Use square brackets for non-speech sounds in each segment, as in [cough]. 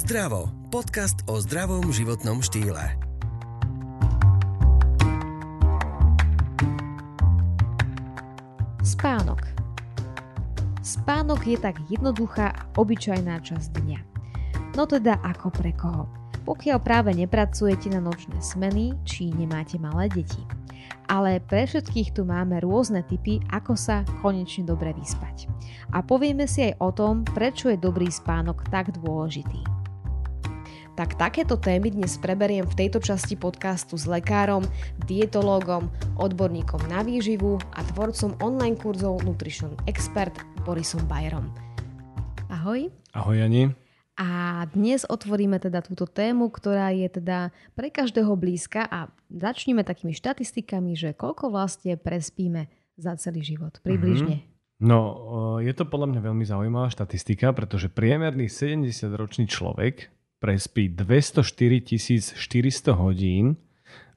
Zdravo. Podcast o zdravom životnom štýle. Spánok. Spánok je tak jednoduchá a obyčajná časť dňa. No teda ako pre koho? Pokiaľ práve nepracujete na nočné smeny, či nemáte malé deti ale pre všetkých tu máme rôzne typy, ako sa konečne dobre vyspať. A povieme si aj o tom, prečo je dobrý spánok tak dôležitý. Tak takéto témy dnes preberiem v tejto časti podcastu s lekárom, dietológom, odborníkom na výživu a tvorcom online kurzov Nutrition Expert Borisom Bajerom. Ahoj. Ahoj Ani. A dnes otvoríme teda túto tému, ktorá je teda pre každého blízka a začneme takými štatistikami, že koľko vlastne prespíme za celý život, približne. Mm-hmm. No, je to podľa mňa veľmi zaujímavá štatistika, pretože priemerný 70-ročný človek prespí 204 400 hodín,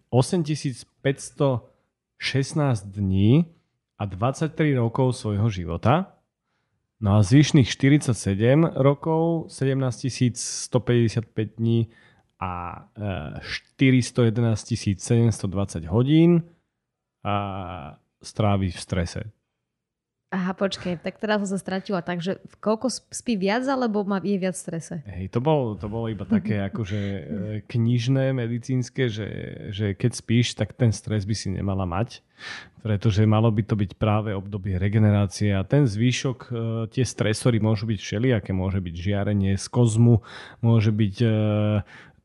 8516 dní a 23 rokov svojho života No a zvyšných 47 rokov, 17 155 dní a 411 e, 720 hodín a strávi v strese. Aha, počkej, tak teraz som sa stratila. Takže koľko spí viac, alebo má, je viac v strese? Hej, to bolo, to bolo iba také [laughs] akože e, knižné, medicínske, že, že keď spíš, tak ten stres by si nemala mať, pretože malo by to byť práve obdobie regenerácie a ten zvýšok, e, tie stresory môžu byť všelijaké, môže byť žiarenie z kozmu, môže byť e,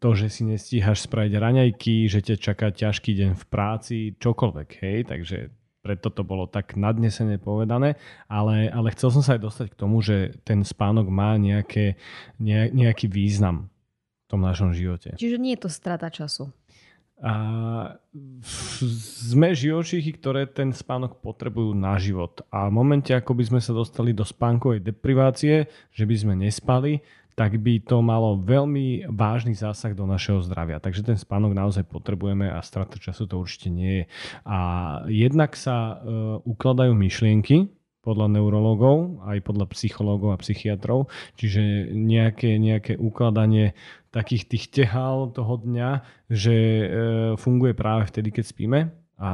to, že si nestíhaš spraviť raňajky, že ťa čaká ťažký deň v práci, čokoľvek, hej, takže preto to bolo tak nadnesene povedané, ale, ale chcel som sa aj dostať k tomu, že ten spánok má nejaké, ne, nejaký význam v tom našom živote. Čiže nie je to strata času. A sme živočichy, ktoré ten spánok potrebujú na život. A v momente, ako by sme sa dostali do spánkovej deprivácie, že by sme nespali, tak by to malo veľmi vážny zásah do našeho zdravia. Takže ten spánok naozaj potrebujeme a strata času to určite nie je. A jednak sa e, ukladajú myšlienky, podľa neurologov, aj podľa psychológov a psychiatrov. Čiže nejaké, nejaké ukladanie takých tých tehál toho dňa, že e, funguje práve vtedy, keď spíme. A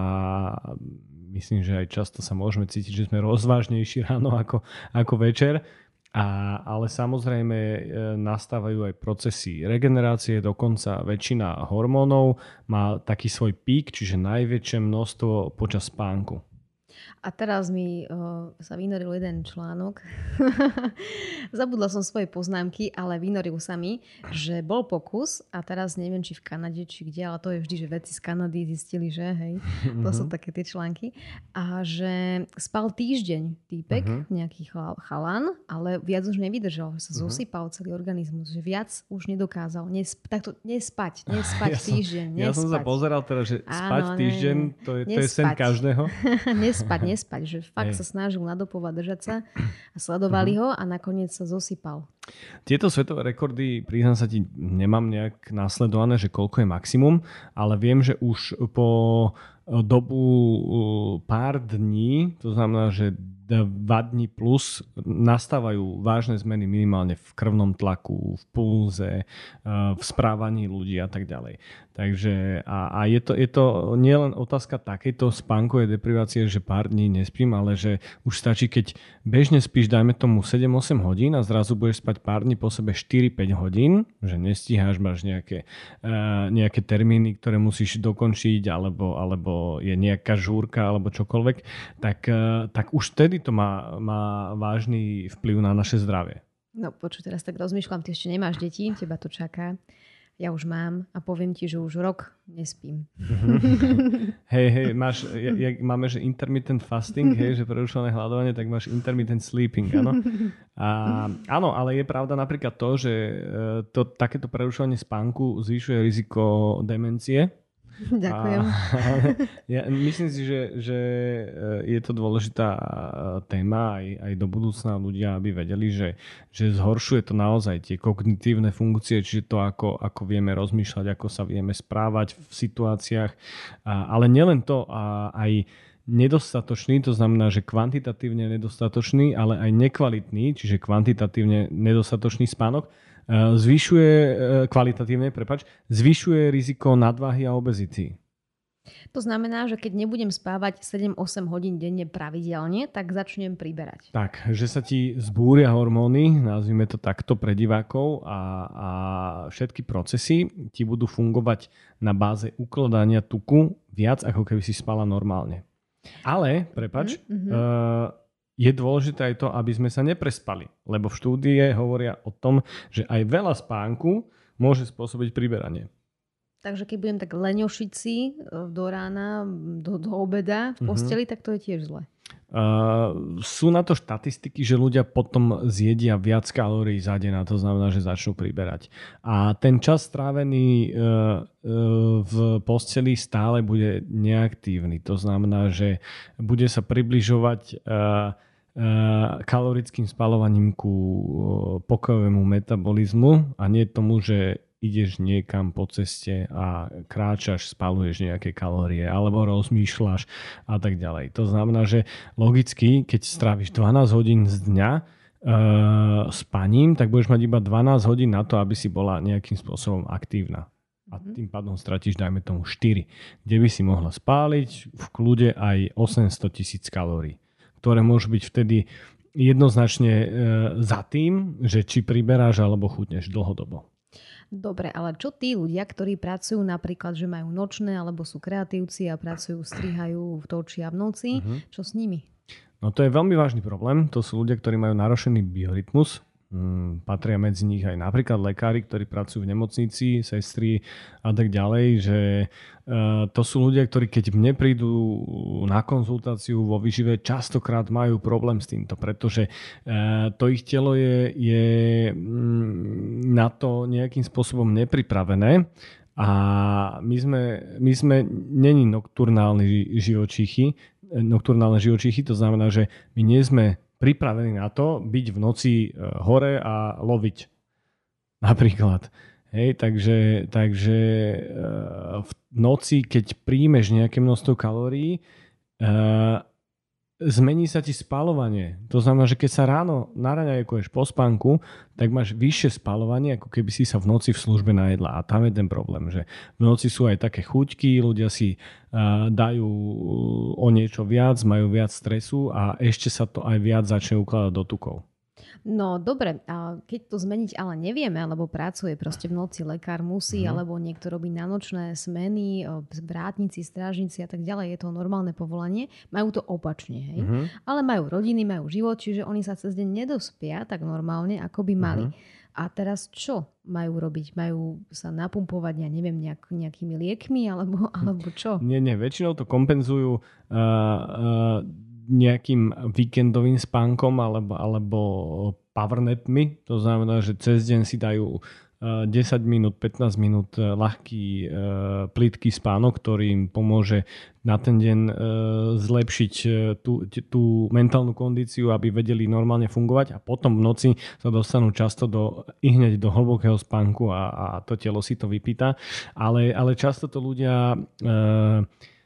myslím, že aj často sa môžeme cítiť, že sme rozvážnejší [laughs] ráno ako, ako večer. A, ale samozrejme e, nastávajú aj procesy regenerácie, dokonca väčšina hormónov má taký svoj pík, čiže najväčšie množstvo počas spánku. A teraz mi uh, sa vynoril jeden článok. [laughs] Zabudla som svoje poznámky, ale vynoril sa mi, že bol pokus a teraz neviem, či v Kanade, či kde, ale to je vždy, že veci z Kanady zistili, že hej, to sú mhm. také tie články. A že spal týždeň týpek, uh-huh. nejaký chalan, ale viac už nevydržal, že sa uh-huh. zosypal celý organizmus, že viac už nedokázal. Nesp- takto nespať, nespať ja týždeň, som, nespať. Ja som sa pozeral teraz, že spať Áno, týždeň, to je, to je sen každého. [laughs] nespať, nespať, že fakt Hej. sa snažil nadopovať držať sa a sledovali uh-huh. ho a nakoniec sa zosypal. Tieto svetové rekordy, priznám sa ti, nemám nejak následované, že koľko je maximum, ale viem, že už po dobu pár dní, to znamená, že dva dní plus nastávajú vážne zmeny minimálne v krvnom tlaku, v pulze, eh, v správaní ľudí a tak ďalej. Takže a, a je, to, je to nielen otázka takejto spánkovej deprivácie, že pár dní nespím, ale že už stačí, keď bežne spíš, dajme tomu 7-8 hodín a zrazu budeš spať pár dní po sebe 4-5 hodín, že nestíháš, máš nejaké, uh, nejaké termíny, ktoré musíš dokončiť, alebo, alebo je nejaká žúrka, alebo čokoľvek, tak, uh, tak už vtedy to má, má vážny vplyv na naše zdravie. No počuj, teraz tak rozmýšľam, ty ešte nemáš deti, teba to čaká ja už mám a poviem ti, že už rok nespím. [laughs] hej, hej, máš, jak máme, že intermittent fasting, hej, že prerušované hľadovanie, tak máš intermittent sleeping, áno? A, áno, ale je pravda napríklad to, že e, to, takéto prerušovanie spánku zvyšuje riziko demencie, [laughs] Ďakujem. A, [laughs] ja myslím si, že, že eh, je to dôležitá eh, téma aj, aj do budúcna ľudia, aby vedeli, že, že zhoršuje to naozaj tie kognitívne funkcie, čiže to, ako, ako vieme rozmýšľať, ako sa vieme správať v situáciách. A, ale nielen to, a aj nedostatočný, to znamená, že kvantitatívne nedostatočný, ale aj nekvalitný, čiže kvantitatívne nedostatočný spánok zvyšuje, kvalitatívne, prepač, zvyšuje riziko nadváhy a obezity. To znamená, že keď nebudem spávať 7-8 hodín denne pravidelne, tak začnem priberať. Tak, že sa ti zbúria hormóny, nazvime to takto pre divákov a, a všetky procesy ti budú fungovať na báze ukladania tuku viac, ako keby si spala normálne. Ale, prepač, mm-hmm. uh, je dôležité aj to, aby sme sa neprespali, lebo v štúdie hovoria o tom, že aj veľa spánku môže spôsobiť priberanie. Takže keď budem tak leňošiť si e, do rána, do, do obeda v posteli, mm-hmm. tak to je tiež zle. Uh, sú na to štatistiky, že ľudia potom zjedia viac kalórií za deň a to znamená, že začnú priberať. A ten čas strávený uh, uh, v posteli stále bude neaktívny. To znamená, že bude sa približovať kalorickým spalovaním ku pokojovému metabolizmu a nie tomu, že ideš niekam po ceste a kráčaš, spaluješ nejaké kalórie alebo rozmýšľaš a tak ďalej. To znamená, že logicky, keď stráviš 12 hodín z dňa uh, spaním, tak budeš mať iba 12 hodín na to, aby si bola nejakým spôsobom aktívna. A mhm. tým pádom stratíš, dajme tomu 4, kde by si mohla spáliť v kľude aj 800 tisíc kalórií, ktoré môžu byť vtedy jednoznačne e, za tým, že či priberáš alebo chutneš dlhodobo. Dobre, ale čo tí ľudia, ktorí pracujú napríklad, že majú nočné alebo sú kreatívci a pracujú, strihajú v točia v noci, uh-huh. čo s nimi? No to je veľmi vážny problém. To sú ľudia, ktorí majú narušený biorytmus, patria medzi nich aj napríklad lekári, ktorí pracujú v nemocnici, sestry a tak ďalej, že uh, to sú ľudia, ktorí keď mne prídu na konzultáciu vo výžive, častokrát majú problém s týmto, pretože uh, to ich telo je, je mm, na to nejakým spôsobom nepripravené a my sme, my sme není nokturnálni živočíchy, nokturnálne živočíchy, to znamená, že my nie sme pripravení na to byť v noci e, hore a loviť. Napríklad. Hej, takže, takže e, v noci, keď príjmeš nejaké množstvo kalórií, e, zmení sa ti spalovanie. To znamená, že keď sa ráno na raňajkuješ po spánku, tak máš vyššie spalovanie, ako keby si sa v noci v službe najedla. A tam je ten problém, že v noci sú aj také chuťky, ľudia si uh, dajú o niečo viac, majú viac stresu a ešte sa to aj viac začne ukladať do tukov. No dobre, a keď to zmeniť ale nevieme, alebo pracuje proste v noci lekár musí, mm. alebo niekto robí na nočné smeny, vrátnici, strážnici a tak ďalej, je to normálne povolanie, majú to opačne, hej. Mm. Ale majú rodiny, majú život, čiže oni sa cez deň nedospia tak normálne, ako by mali. Mm. A teraz čo majú robiť? Majú sa napumpovať, ja neviem, nejak, nejakými liekmi alebo, alebo čo? Nie, nie, väčšinou to kompenzujú uh, uh, nejakým víkendovým spánkom alebo, alebo powernapmi. To znamená, že cez deň si dajú 10 eh, minút, 15 minút eh, ľahký, eh, plitký spánok, ktorý im pomôže na ten deň zlepšiť tú, tú mentálnu kondíciu, aby vedeli normálne fungovať a potom v noci sa dostanú často do, hneď do hlbokého spánku a, a to telo si to vypýta. Ale, ale často to ľudia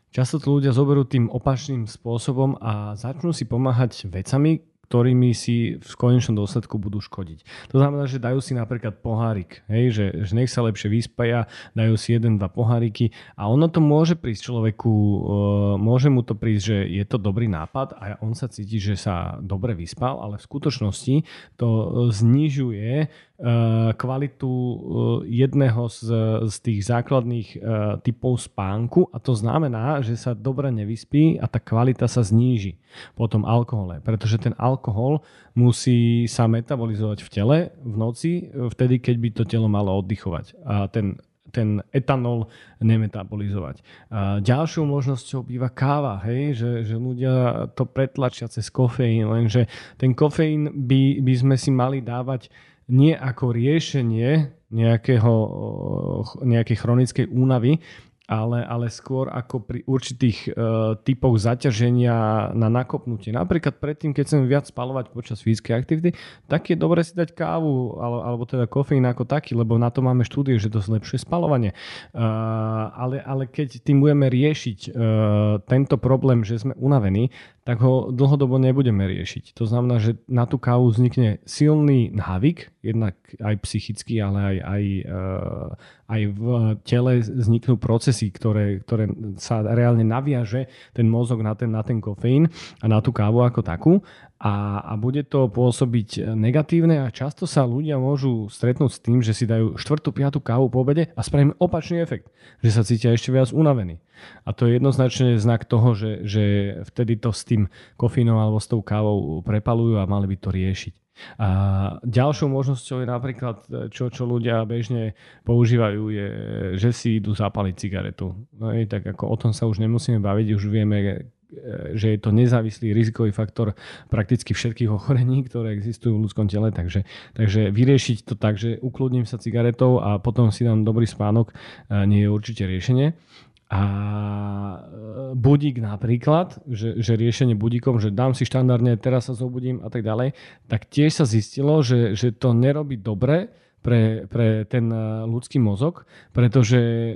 Často to ľudia zoberú tým opačným spôsobom a začnú si pomáhať vecami, ktorými si v konečnom dôsledku budú škodiť. To znamená, že dajú si napríklad pohárik, hej, že, že nech sa lepšie vyspaja, dajú si jeden, dva poháriky a ono to môže prísť človeku, e, môže mu to prísť, že je to dobrý nápad a on sa cíti, že sa dobre vyspal, ale v skutočnosti to znižuje Eh, kvalitu eh, jedného z, z tých základných typov spánku a to znamená, že sa dobre nevyspí a tá kvalita sa zníži po tom alkohole, pretože ten alkohol musí sa metabolizovať v tele v noci, vtedy, keď by to telo malo oddychovať. A ten ten etanol nemetabolizovať. A ďalšou možnosťou býva káva, hej? Že, že ľudia to pretlačia cez kofeín, lenže ten kofeín by, by sme si mali dávať nie ako riešenie nejakého, nejakej chronickej únavy, ale, ale skôr ako pri určitých uh, typoch zaťaženia na nakopnutie. Napríklad predtým, keď chcem viac spalovať počas fyzickej aktivity, tak je dobre si dať kávu alebo, alebo teda kofeín ako taký, lebo na to máme štúdie, že to zlepšuje spalovanie. Uh, ale, ale keď tým budeme riešiť uh, tento problém, že sme unavení, tak ho dlhodobo nebudeme riešiť. To znamená, že na tú kávu vznikne silný návyk, jednak aj psychicky, ale aj, aj, eh, aj v tele vzniknú procesy, ktoré, ktoré sa reálne naviaže ten mozog na ten, na ten kofeín a na tú kávu ako takú a, a bude to pôsobiť negatívne a často sa ľudia môžu stretnúť s tým, že si dajú štvrtú, piatú kávu po obede a spravíme opačný efekt, že sa cítia ešte viac unavení. A to je jednoznačne znak toho, že, že vtedy to s tým kofínom alebo s tou kávou prepalujú a mali by to riešiť. A ďalšou možnosťou je napríklad, čo, čo ľudia bežne používajú, je, že si idú zapaliť cigaretu. No, je, tak ako o tom sa už nemusíme baviť, už vieme, že je to nezávislý rizikový faktor prakticky všetkých ochorení, ktoré existujú v ľudskom tele, takže, takže vyriešiť to tak, že ukludním sa cigaretou a potom si dám dobrý spánok, nie je určite riešenie. A e, budík napríklad, že, že riešenie budíkom, že dám si štandardne, teraz sa zobudím a tak ďalej, tak tiež sa zistilo, že, že to nerobí dobre, pre, pre ten e, ľudský mozog, pretože e,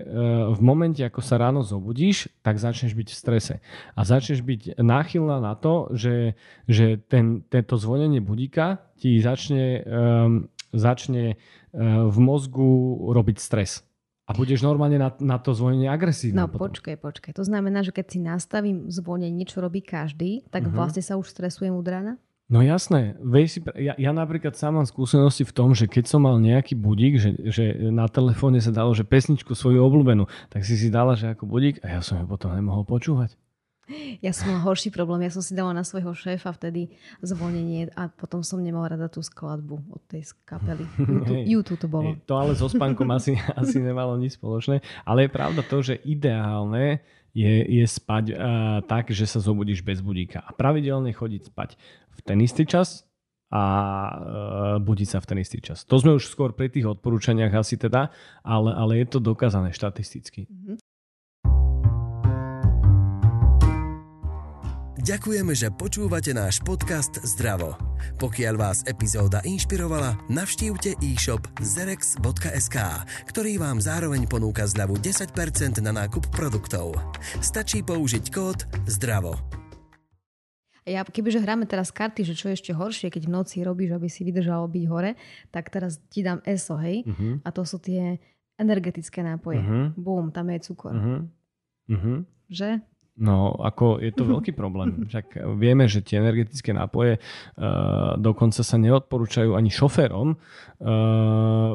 v momente, ako sa ráno zobudíš, tak začneš byť v strese. A začneš byť náchylná na to, že, že ten, tento zvonenie budíka ti začne, um, začne uh, v mozgu robiť stres. A budeš normálne na, na to zvonenie agresívne. No potom. počkaj, počkaj. To znamená, že keď si nastavím zvonenie, čo robí každý, tak uh-huh. vlastne sa už stresujem od rána? No jasné, si, ja, ja napríklad sám mám skúsenosti v tom, že keď som mal nejaký budík, že, že na telefóne sa dalo, že pesničku svoju obľúbenú, tak si si dala, že ako budík a ja som ju potom nemohol počúvať. Ja som mal horší problém, ja som si dala na svojho šéfa vtedy zvonenie a potom som nemala rada tú skladbu od tej kapely. [laughs] YouTube, to bolo. To ale so spánkom asi, [laughs] asi nemalo nič spoločné, ale je pravda to, že ideálne je, je spať uh, tak, že sa zobudíš bez budíka. A pravidelne chodiť spať v ten istý čas a uh, budiť sa v ten istý čas. To sme už skôr pri tých odporúčaniach asi teda, ale, ale je to dokázané štatisticky. Ďakujeme, že počúvate náš podcast Zdravo. Pokiaľ vás epizóda inšpirovala, navštívte e-shop zerex.sk, ktorý vám zároveň ponúka zľavu 10% na nákup produktov. Stačí použiť kód ZDRAVO. Ja, kebyže hráme teraz karty, že čo je ešte horšie, keď v noci robíš, aby si vydržalo byť hore, tak teraz ti dám ESO, hej? Uh-huh. A to sú tie energetické nápoje. Uh-huh. Bum, tam je cukor. Uh-huh. Uh-huh. Že? No, ako je to [laughs] veľký problém. Však vieme, že tie energetické nápoje uh, dokonca sa neodporúčajú ani šoférom uh,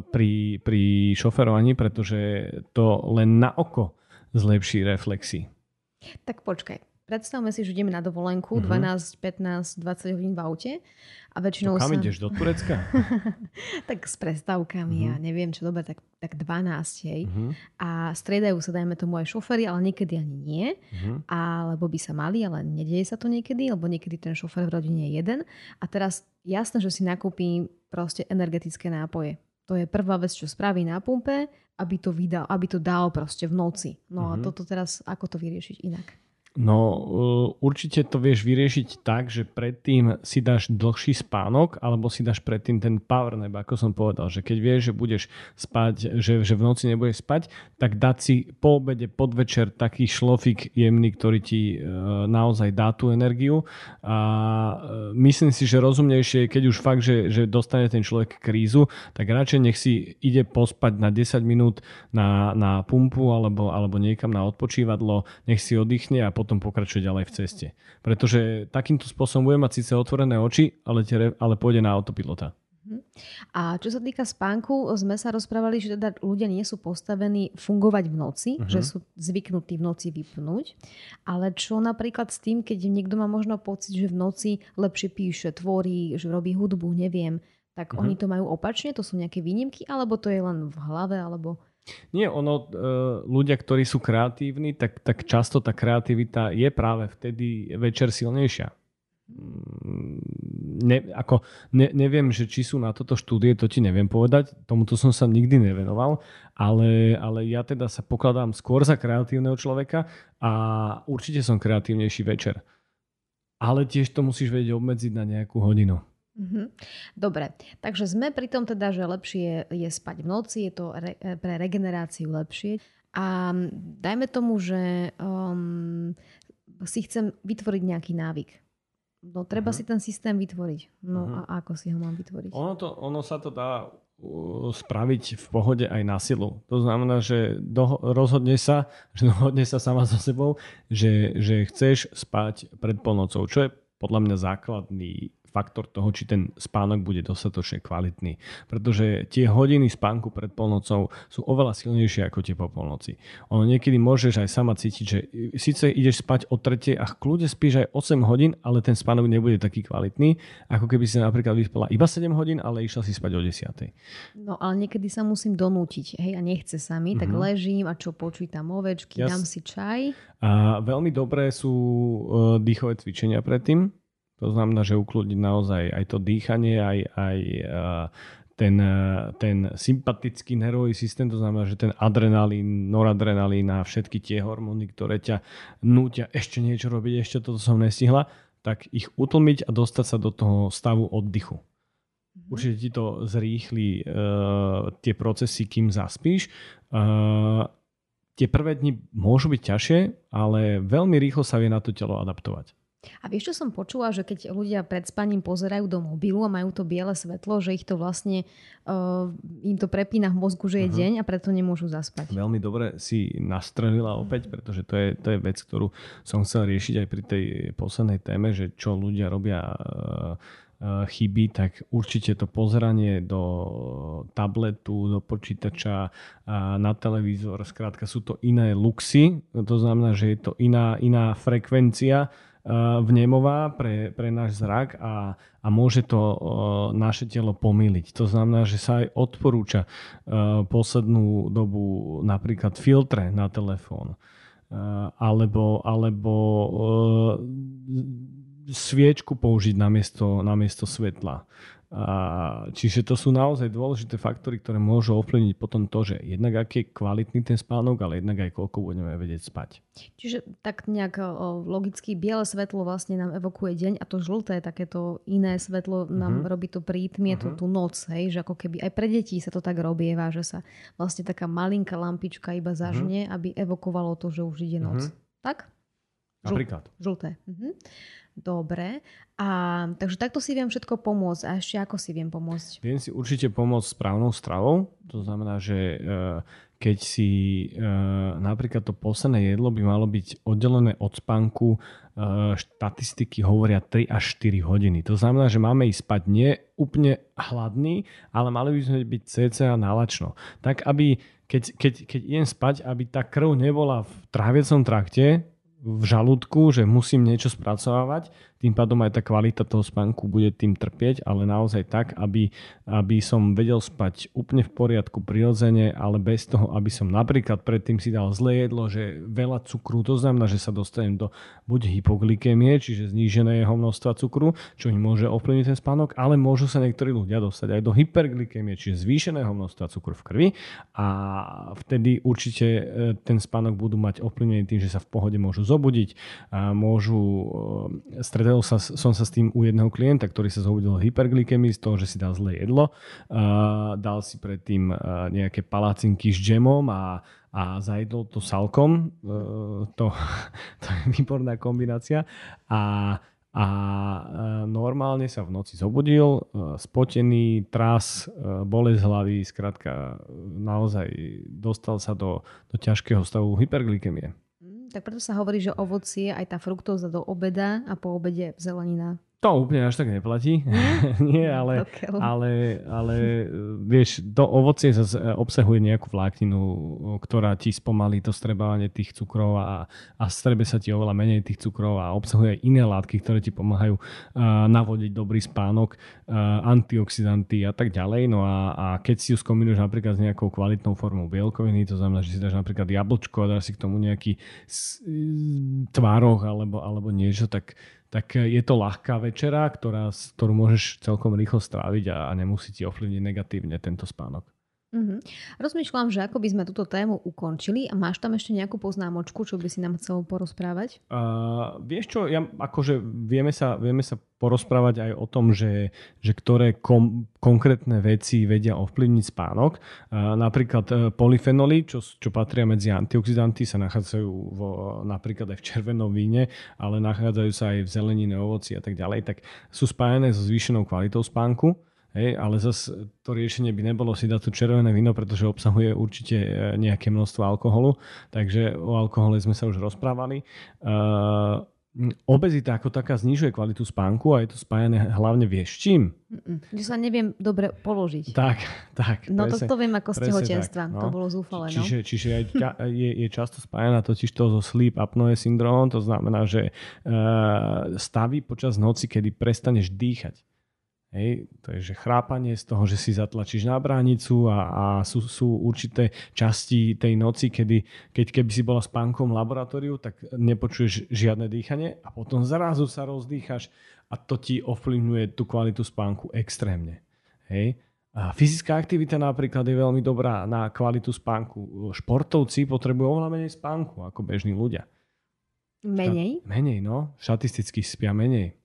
pri, pri šoferovaní, pretože to len na oko zlepší reflexy. Tak počkaj. Predstavme si, že ideme na dovolenku uh-huh. 12, 15, 20 hodín v aute a väčšinou to kam sa... ideš? Do Turecka? [laughs] tak s prestávkami, uh-huh. ja neviem čo, dobre, tak, tak 12, hej. Uh-huh. A striedajú sa, dajme tomu aj šoféry, ale niekedy ani nie. Uh-huh. Alebo by sa mali, ale nedieje sa to niekedy, lebo niekedy ten šofér v rodine je jeden. A teraz jasné, že si nakúpim proste energetické nápoje. To je prvá vec, čo spraví na pumpe, aby to, vydal, aby to dal proste v noci. No uh-huh. a toto teraz, ako to vyriešiť inak? No uh, určite to vieš vyriešiť tak, že predtým si dáš dlhší spánok alebo si dáš predtým ten power nap, ako som povedal, že keď vieš, že budeš spať, že, že v noci nebudeš spať, tak dať si po obede, podvečer taký šlofik jemný, ktorý ti uh, naozaj dá tú energiu. A uh, myslím si, že rozumnejšie keď už fakt, že, že dostane ten človek krízu, tak radšej nech si ide pospať na 10 minút na, na pumpu alebo, alebo niekam na odpočívadlo, nech si oddychne a potom potom pokračuje ďalej v ceste. Pretože takýmto spôsobom bude mať síce otvorené oči, ale, tere, ale pôjde na autopilota. Mhm. A čo sa týka spánku, sme sa rozprávali, že teda ľudia nie sú postavení fungovať v noci, uh-huh. že sú zvyknutí v noci vypnúť. Ale čo napríklad s tým, keď niekto má možno pocit, že v noci lepšie píše, tvorí, že robí hudbu, neviem, tak uh-huh. oni to majú opačne, to sú nejaké výnimky, alebo to je len v hlave, alebo... Nie, ono, e, ľudia, ktorí sú kreatívni, tak, tak často tá kreativita je práve vtedy večer silnejšia. Mm, ne, ako, ne, neviem, že či sú na toto štúdie, to ti neviem povedať, tomuto som sa nikdy nevenoval, ale, ale ja teda sa pokladám skôr za kreatívneho človeka a určite som kreatívnejší večer. Ale tiež to musíš vedieť obmedziť na nejakú hodinu. Mm-hmm. Dobre, takže sme pri tom teda, že lepšie je spať v noci, je to re, pre regeneráciu lepšie. A dajme tomu, že um, si chcem vytvoriť nejaký návyk. No treba uh-huh. si ten systém vytvoriť. No uh-huh. a ako si ho mám vytvoriť? Ono, to, ono sa to dá spraviť v pohode aj na silu. To znamená, že do, rozhodne sa, [laughs] že dohodne sa sama so sebou, že, že chceš spať pred polnocou, čo je podľa mňa základný faktor toho, či ten spánok bude dostatočne kvalitný. Pretože tie hodiny spánku pred polnocou sú oveľa silnejšie ako tie po polnoci. Ono niekedy môžeš aj sama cítiť, že síce ideš spať o tretie a kľude spíš aj 8 hodín, ale ten spánok nebude taký kvalitný, ako keby si napríklad vyspala iba 7 hodín, ale išla si spať o 10. No ale niekedy sa musím donútiť, hej, a nechce sa mi, mm-hmm. tak mhm. ležím a čo počítam ovečky, Jas... dám si čaj. A veľmi dobré sú uh, dýchové cvičenia predtým, to znamená, že ukludniť naozaj aj to dýchanie, aj, aj ten, ten sympatický nervový systém, to znamená, že ten adrenalín, noradrenalín a všetky tie hormóny, ktoré ťa nútia ešte niečo robiť, ešte toto som nestihla, tak ich utlmiť a dostať sa do toho stavu oddychu. Mhm. Určite ti to zrýchli uh, tie procesy, kým zaspíš. Uh, tie prvé dni môžu byť ťažšie, ale veľmi rýchlo sa vie na to telo adaptovať. A vieš, čo som počula, že keď ľudia pred spaním pozerajú do mobilu a majú to biele svetlo, že ich to vlastne uh, im to prepína v mozgu, že je uh-huh. deň a preto nemôžu zaspať. Veľmi dobre si nastrelila opäť, pretože to je, to je vec, ktorú som chcel riešiť aj pri tej poslednej téme, že čo ľudia robia uh, chyby, tak určite to pozeranie do tabletu, do počítača, na televízor, skrátka sú to iné luxy, to znamená, že je to iná, iná frekvencia vnemová pre, pre náš zrak a, a môže to uh, naše telo pomýliť. To znamená, že sa aj odporúča uh, poslednú dobu napríklad filtre na telefón alebo, alebo sviečku použiť namiesto, namiesto svetla. A, čiže to sú naozaj dôležité faktory, ktoré môžu ovplyvniť potom to, že jednak aký je kvalitný ten spánok, ale jednak aj koľko budeme vedieť spať. Čiže tak nejak logicky biele svetlo vlastne nám evokuje deň a to žlté, takéto iné svetlo nám uh-huh. robí to prítmie, uh-huh. tú, tú noc, hej, že ako keby aj pre detí sa to tak robieva, že sa vlastne taká malinká lampička iba zažne, uh-huh. aby evokovalo to, že už ide noc. Uh-huh. Tak? Napríklad. Žlté. Uh-huh. Dobre. A, takže takto si viem všetko pomôcť. A ešte ako si viem pomôcť? Viem si určite pomôcť správnou stravou. To znamená, že e, keď si e, napríklad to posledné jedlo by malo byť oddelené od spánku, e, štatistiky hovoria 3 až 4 hodiny. To znamená, že máme ísť spať nie úplne hladný, ale mali by sme byť cca nalačno. Tak aby keď, keď, keď idem spať, aby tá krv nebola v tráviacom trakte, v žalúdku, že musím niečo spracovávať, tým pádom aj tá kvalita toho spánku bude tým trpieť, ale naozaj tak, aby, aby som vedel spať úplne v poriadku, prirodzene, ale bez toho, aby som napríklad predtým si dal zlé jedlo, že veľa cukru, to znamená, že sa dostanem do buď hypoglykémie, čiže zníženého množstva cukru, čo im môže ovplyvniť ten spánok, ale môžu sa niektorí ľudia dostať aj do hyperglykémie, čiže zvýšeného množstva cukru v krvi. A vtedy určite e, ten spánok budú mať ovplyvnený tým, že sa v pohode môžu zobudiť, a môžu e, stretol sa, som sa s tým u jedného klienta, ktorý sa zobudil hyperglykemii z toho, že si dal zlé jedlo. Uh, dal si predtým uh, nejaké palacinky s džemom a, a zajedol to salkom. Uh, to, [laughs] to je výborná kombinácia. A a normálne sa v noci zobudil, spotený, tras, bolesť hlavy, skrátka naozaj dostal sa do, do ťažkého stavu hyperglykemie tak preto sa hovorí, že ovocie, aj tá fruktóza do obeda a po obede zelenina. To úplne až tak neplatí. [laughs] Nie, ale, ale, ale vieš, to ovocie zase obsahuje nejakú vlákninu, ktorá ti spomalí to strebávanie tých cukrov a, a strebe sa ti oveľa menej tých cukrov a obsahuje aj iné látky, ktoré ti pomáhajú uh, navodiť dobrý spánok, antioxidanty a tak ďalej. No a, a keď si ju skombinuješ napríklad s nejakou kvalitnou formou bielkoviny, to znamená, že si dáš napríklad jablčko a dáš si k tomu nejaký tvároch alebo, alebo niečo, tak tak je to ľahká večera, ktorá, ktorú môžeš celkom rýchlo stráviť a, a nemusí ti ovplyvniť negatívne tento spánok. Uh-huh. Rozmýšľam, že ako by sme túto tému ukončili a máš tam ešte nejakú poznámočku, čo by si nám chcel porozprávať? Uh, vieš čo, ja, akože vieme sa, vieme sa porozprávať aj o tom, že, že ktoré kom, konkrétne veci vedia ovplyvniť spánok. Uh, napríklad uh, polyfenoly, čo, čo patria medzi antioxidanty, sa nachádzajú vo, napríklad aj v červenom víne, ale nachádzajú sa aj v zelenine, ovoci a tak ďalej, tak sú spájené so zvýšenou kvalitou spánku. Hej, ale zase to riešenie by nebolo si dať tu červené víno, pretože obsahuje určite e, nejaké množstvo alkoholu. Takže o alkohole sme sa už rozprávali. Uh, obezita ako taká znižuje kvalitu spánku a je to spájane hlavne vieš čím? Že sa neviem dobre položiť. Tak, tak. No presne, to, to viem ako z tehotenstva. No. To bolo zúfale. No. Čiže, čiže je, je, je často spájana totiž to so sleep apnoe syndrom, to znamená, že uh, staví počas noci, kedy prestaneš dýchať. Hej, to je, že chrápanie z toho, že si zatlačíš na bránicu a, a sú, sú určité časti tej noci, kedy keď keby si bola spánkom v laboratóriu, tak nepočuješ žiadne dýchanie a potom zrazu sa rozdýchaš a to ti ovplyvňuje tú kvalitu spánku extrémne. Hej. A fyzická aktivita napríklad je veľmi dobrá na kvalitu spánku. Športovci potrebujú oveľa menej spánku ako bežní ľudia. Menej? Šta- menej, no. Štatisticky spia menej.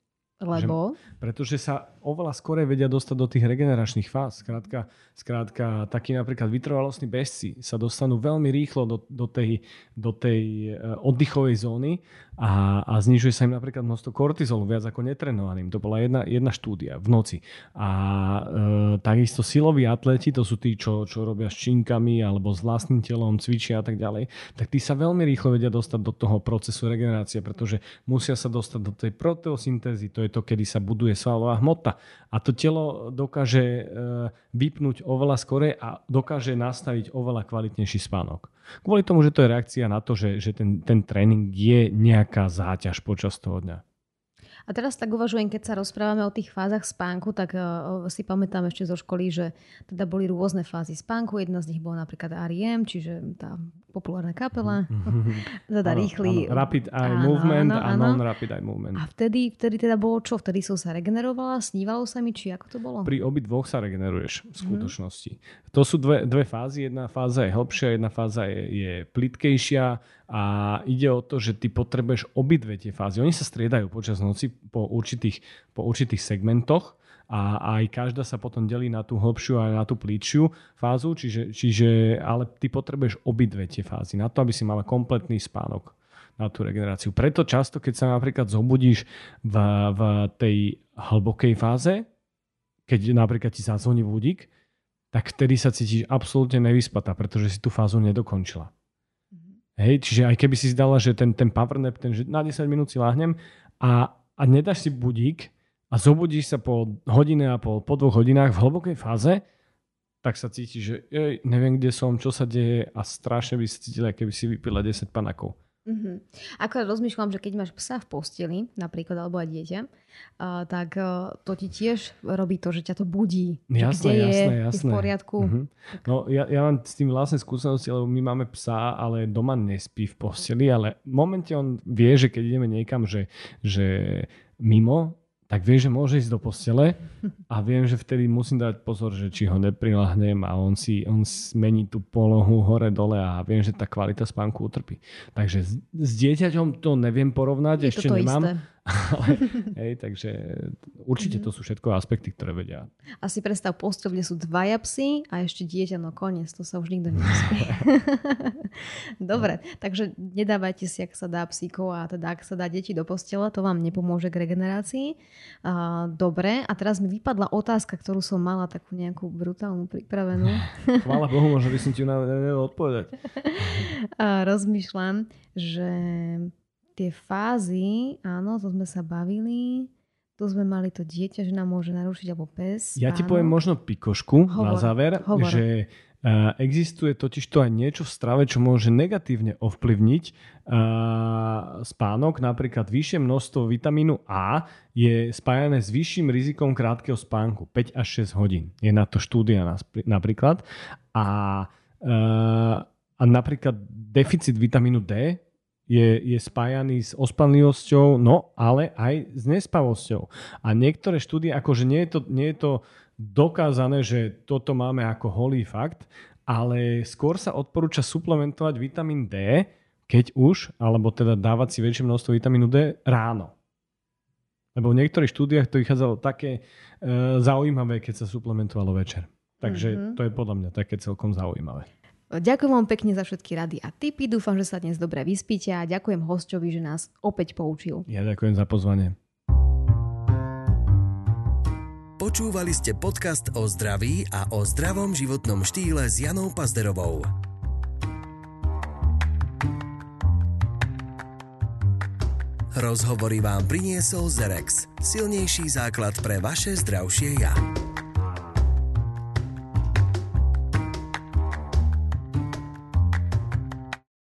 Lebo? Že, pretože sa oveľa skore vedia dostať do tých regeneračných fáz. Skrátka, skrátka takí napríklad vytrvalostní bezci sa dostanú veľmi rýchlo do, do tej, do tej e, oddychovej zóny a, a znižuje sa im napríklad množstvo kortizolu viac ako netrenovaným. To bola jedna, jedna štúdia v noci. A e, takisto siloví atleti, to sú tí, čo, čo robia s činkami alebo s vlastným telom, cvičia a tak ďalej, tak tí sa veľmi rýchlo vedia dostať do toho procesu regenerácie, pretože musia sa dostať do tej proteosyntézy, to je to, kedy sa buduje svalová hmota. A to telo dokáže e, vypnúť oveľa skore a dokáže nastaviť oveľa kvalitnejší spánok. Kvôli tomu, že to je reakcia na to, že, že ten, ten tréning je nejaká záťaž počas toho dňa. A teraz tak uvažujem, keď sa rozprávame o tých fázach spánku, tak uh, si pamätám ešte zo školy, že teda boli rôzne fázy spánku. Jedna z nich bola napríklad R.E.M., čiže tá populárna kapela. [laughs] teda rýchly... Áno, rapid eye áno, movement áno, áno. a non-rapid eye movement. A vtedy, vtedy teda bolo čo? Vtedy som sa regenerovala? Snívalo sa mi? Či ako to bolo? Pri obi dvoch sa regeneruješ v mhm. skutočnosti. Mm. To sú dve, dve fázy. Jedna fáza je hlbšia, jedna fáza je, je plitkejšia a ide o to, že ty potrebuješ obidve tie fázy. Oni sa striedajú počas noci po určitých, po určitých segmentoch a aj každá sa potom delí na tú hlbšiu a na tú plíčiu fázu, čiže, čiže ale ty potrebuješ obidve tie fázy na to, aby si mala kompletný spánok na tú regeneráciu. Preto často, keď sa napríklad zobudíš v, v tej hlbokej fáze, keď napríklad ti zazvoní budík, tak vtedy sa cítiš absolútne nevyspatá, pretože si tú fázu nedokončila. Hej, čiže aj keby si zdala, že ten, ten power nap, ten, že na 10 minút si láhnem a, a nedáš si budík, a zobudíš sa po hodine a pol, po dvoch hodinách v hlbokej fáze, tak sa cítiš, že jej, neviem, kde som, čo sa deje a strašne by si cítila, keby si vypila 10 panakov. Mm-hmm. Ako rozmýšľam, že keď máš psa v posteli, napríklad, alebo aj dieťa, uh, tak uh, to ti tiež robí to, že ťa to budí. Jasné, kde jasné, je, jasné. V poriadku. Mm-hmm. No, ja, ja mám s tým vlastne skúsenosti, lebo my máme psa, ale doma nespí v posteli, ale v momente on vie, že keď ideme niekam, že, že mimo, tak vie, že môže ísť do postele a viem, že vtedy musím dať pozor, že či ho neprilahnem a on si on zmení tú polohu hore-dole a viem, že tá kvalita spánku utrpí. Takže s, s dieťaťom to neviem porovnať, Je ešte nemám. Isté. Ale, [laughs] hej, takže určite to sú všetko aspekty, ktoré vedia. Asi predstav posteľ, kde sú dvaja psy a ešte dieťa, no koniec, to sa už nikto [laughs] nevyspí. [laughs] Dobre, takže nedávajte si, ak sa dá psíkov a teda ak sa dá deti do postela, to vám nepomôže k regenerácii. Dobre, a teraz mi vypadla otázka, ktorú som mala takú nejakú brutálnu pripravenú. Chvála Bohu, možno by som ti nevedel odpovedať. Rozmýšľam, že tie fázy, áno, to sme sa bavili, tu sme mali to dieťa, že nám môže narušiť, alebo pes. Ja áno. ti poviem možno pikošku hovor, na záver, hovor. že uh, existuje totiž to aj niečo v strave, čo môže negatívne ovplyvniť uh, spánok. Napríklad vyššie množstvo vitamínu A je spájané s vyšším rizikom krátkeho spánku, 5 až 6 hodín. Je na to štúdia napríklad. A, uh, a napríklad deficit vitamínu D je, je spájaný s ospanlivosťou, no ale aj s nespavosťou. A niektoré štúdie, akože nie je to, nie je to dokázané, že toto máme ako holý fakt, ale skôr sa odporúča suplementovať vitamín D, keď už, alebo teda dávať si väčšie množstvo vitamínu D ráno. Lebo v niektorých štúdiách to vychádzalo také e, zaujímavé, keď sa suplementovalo večer. Takže mm-hmm. to je podľa mňa také celkom zaujímavé. Ďakujem vám pekne za všetky rady a tipy. Dúfam, že sa dnes dobre vyspíte a ďakujem hostovi, že nás opäť poučil. Ja ďakujem za pozvanie. Počúvali ste podcast o zdraví a o zdravom životnom štýle s Janou Pazderovou. Rozhovory vám priniesol Zerex, silnejší základ pre vaše zdravšie ja.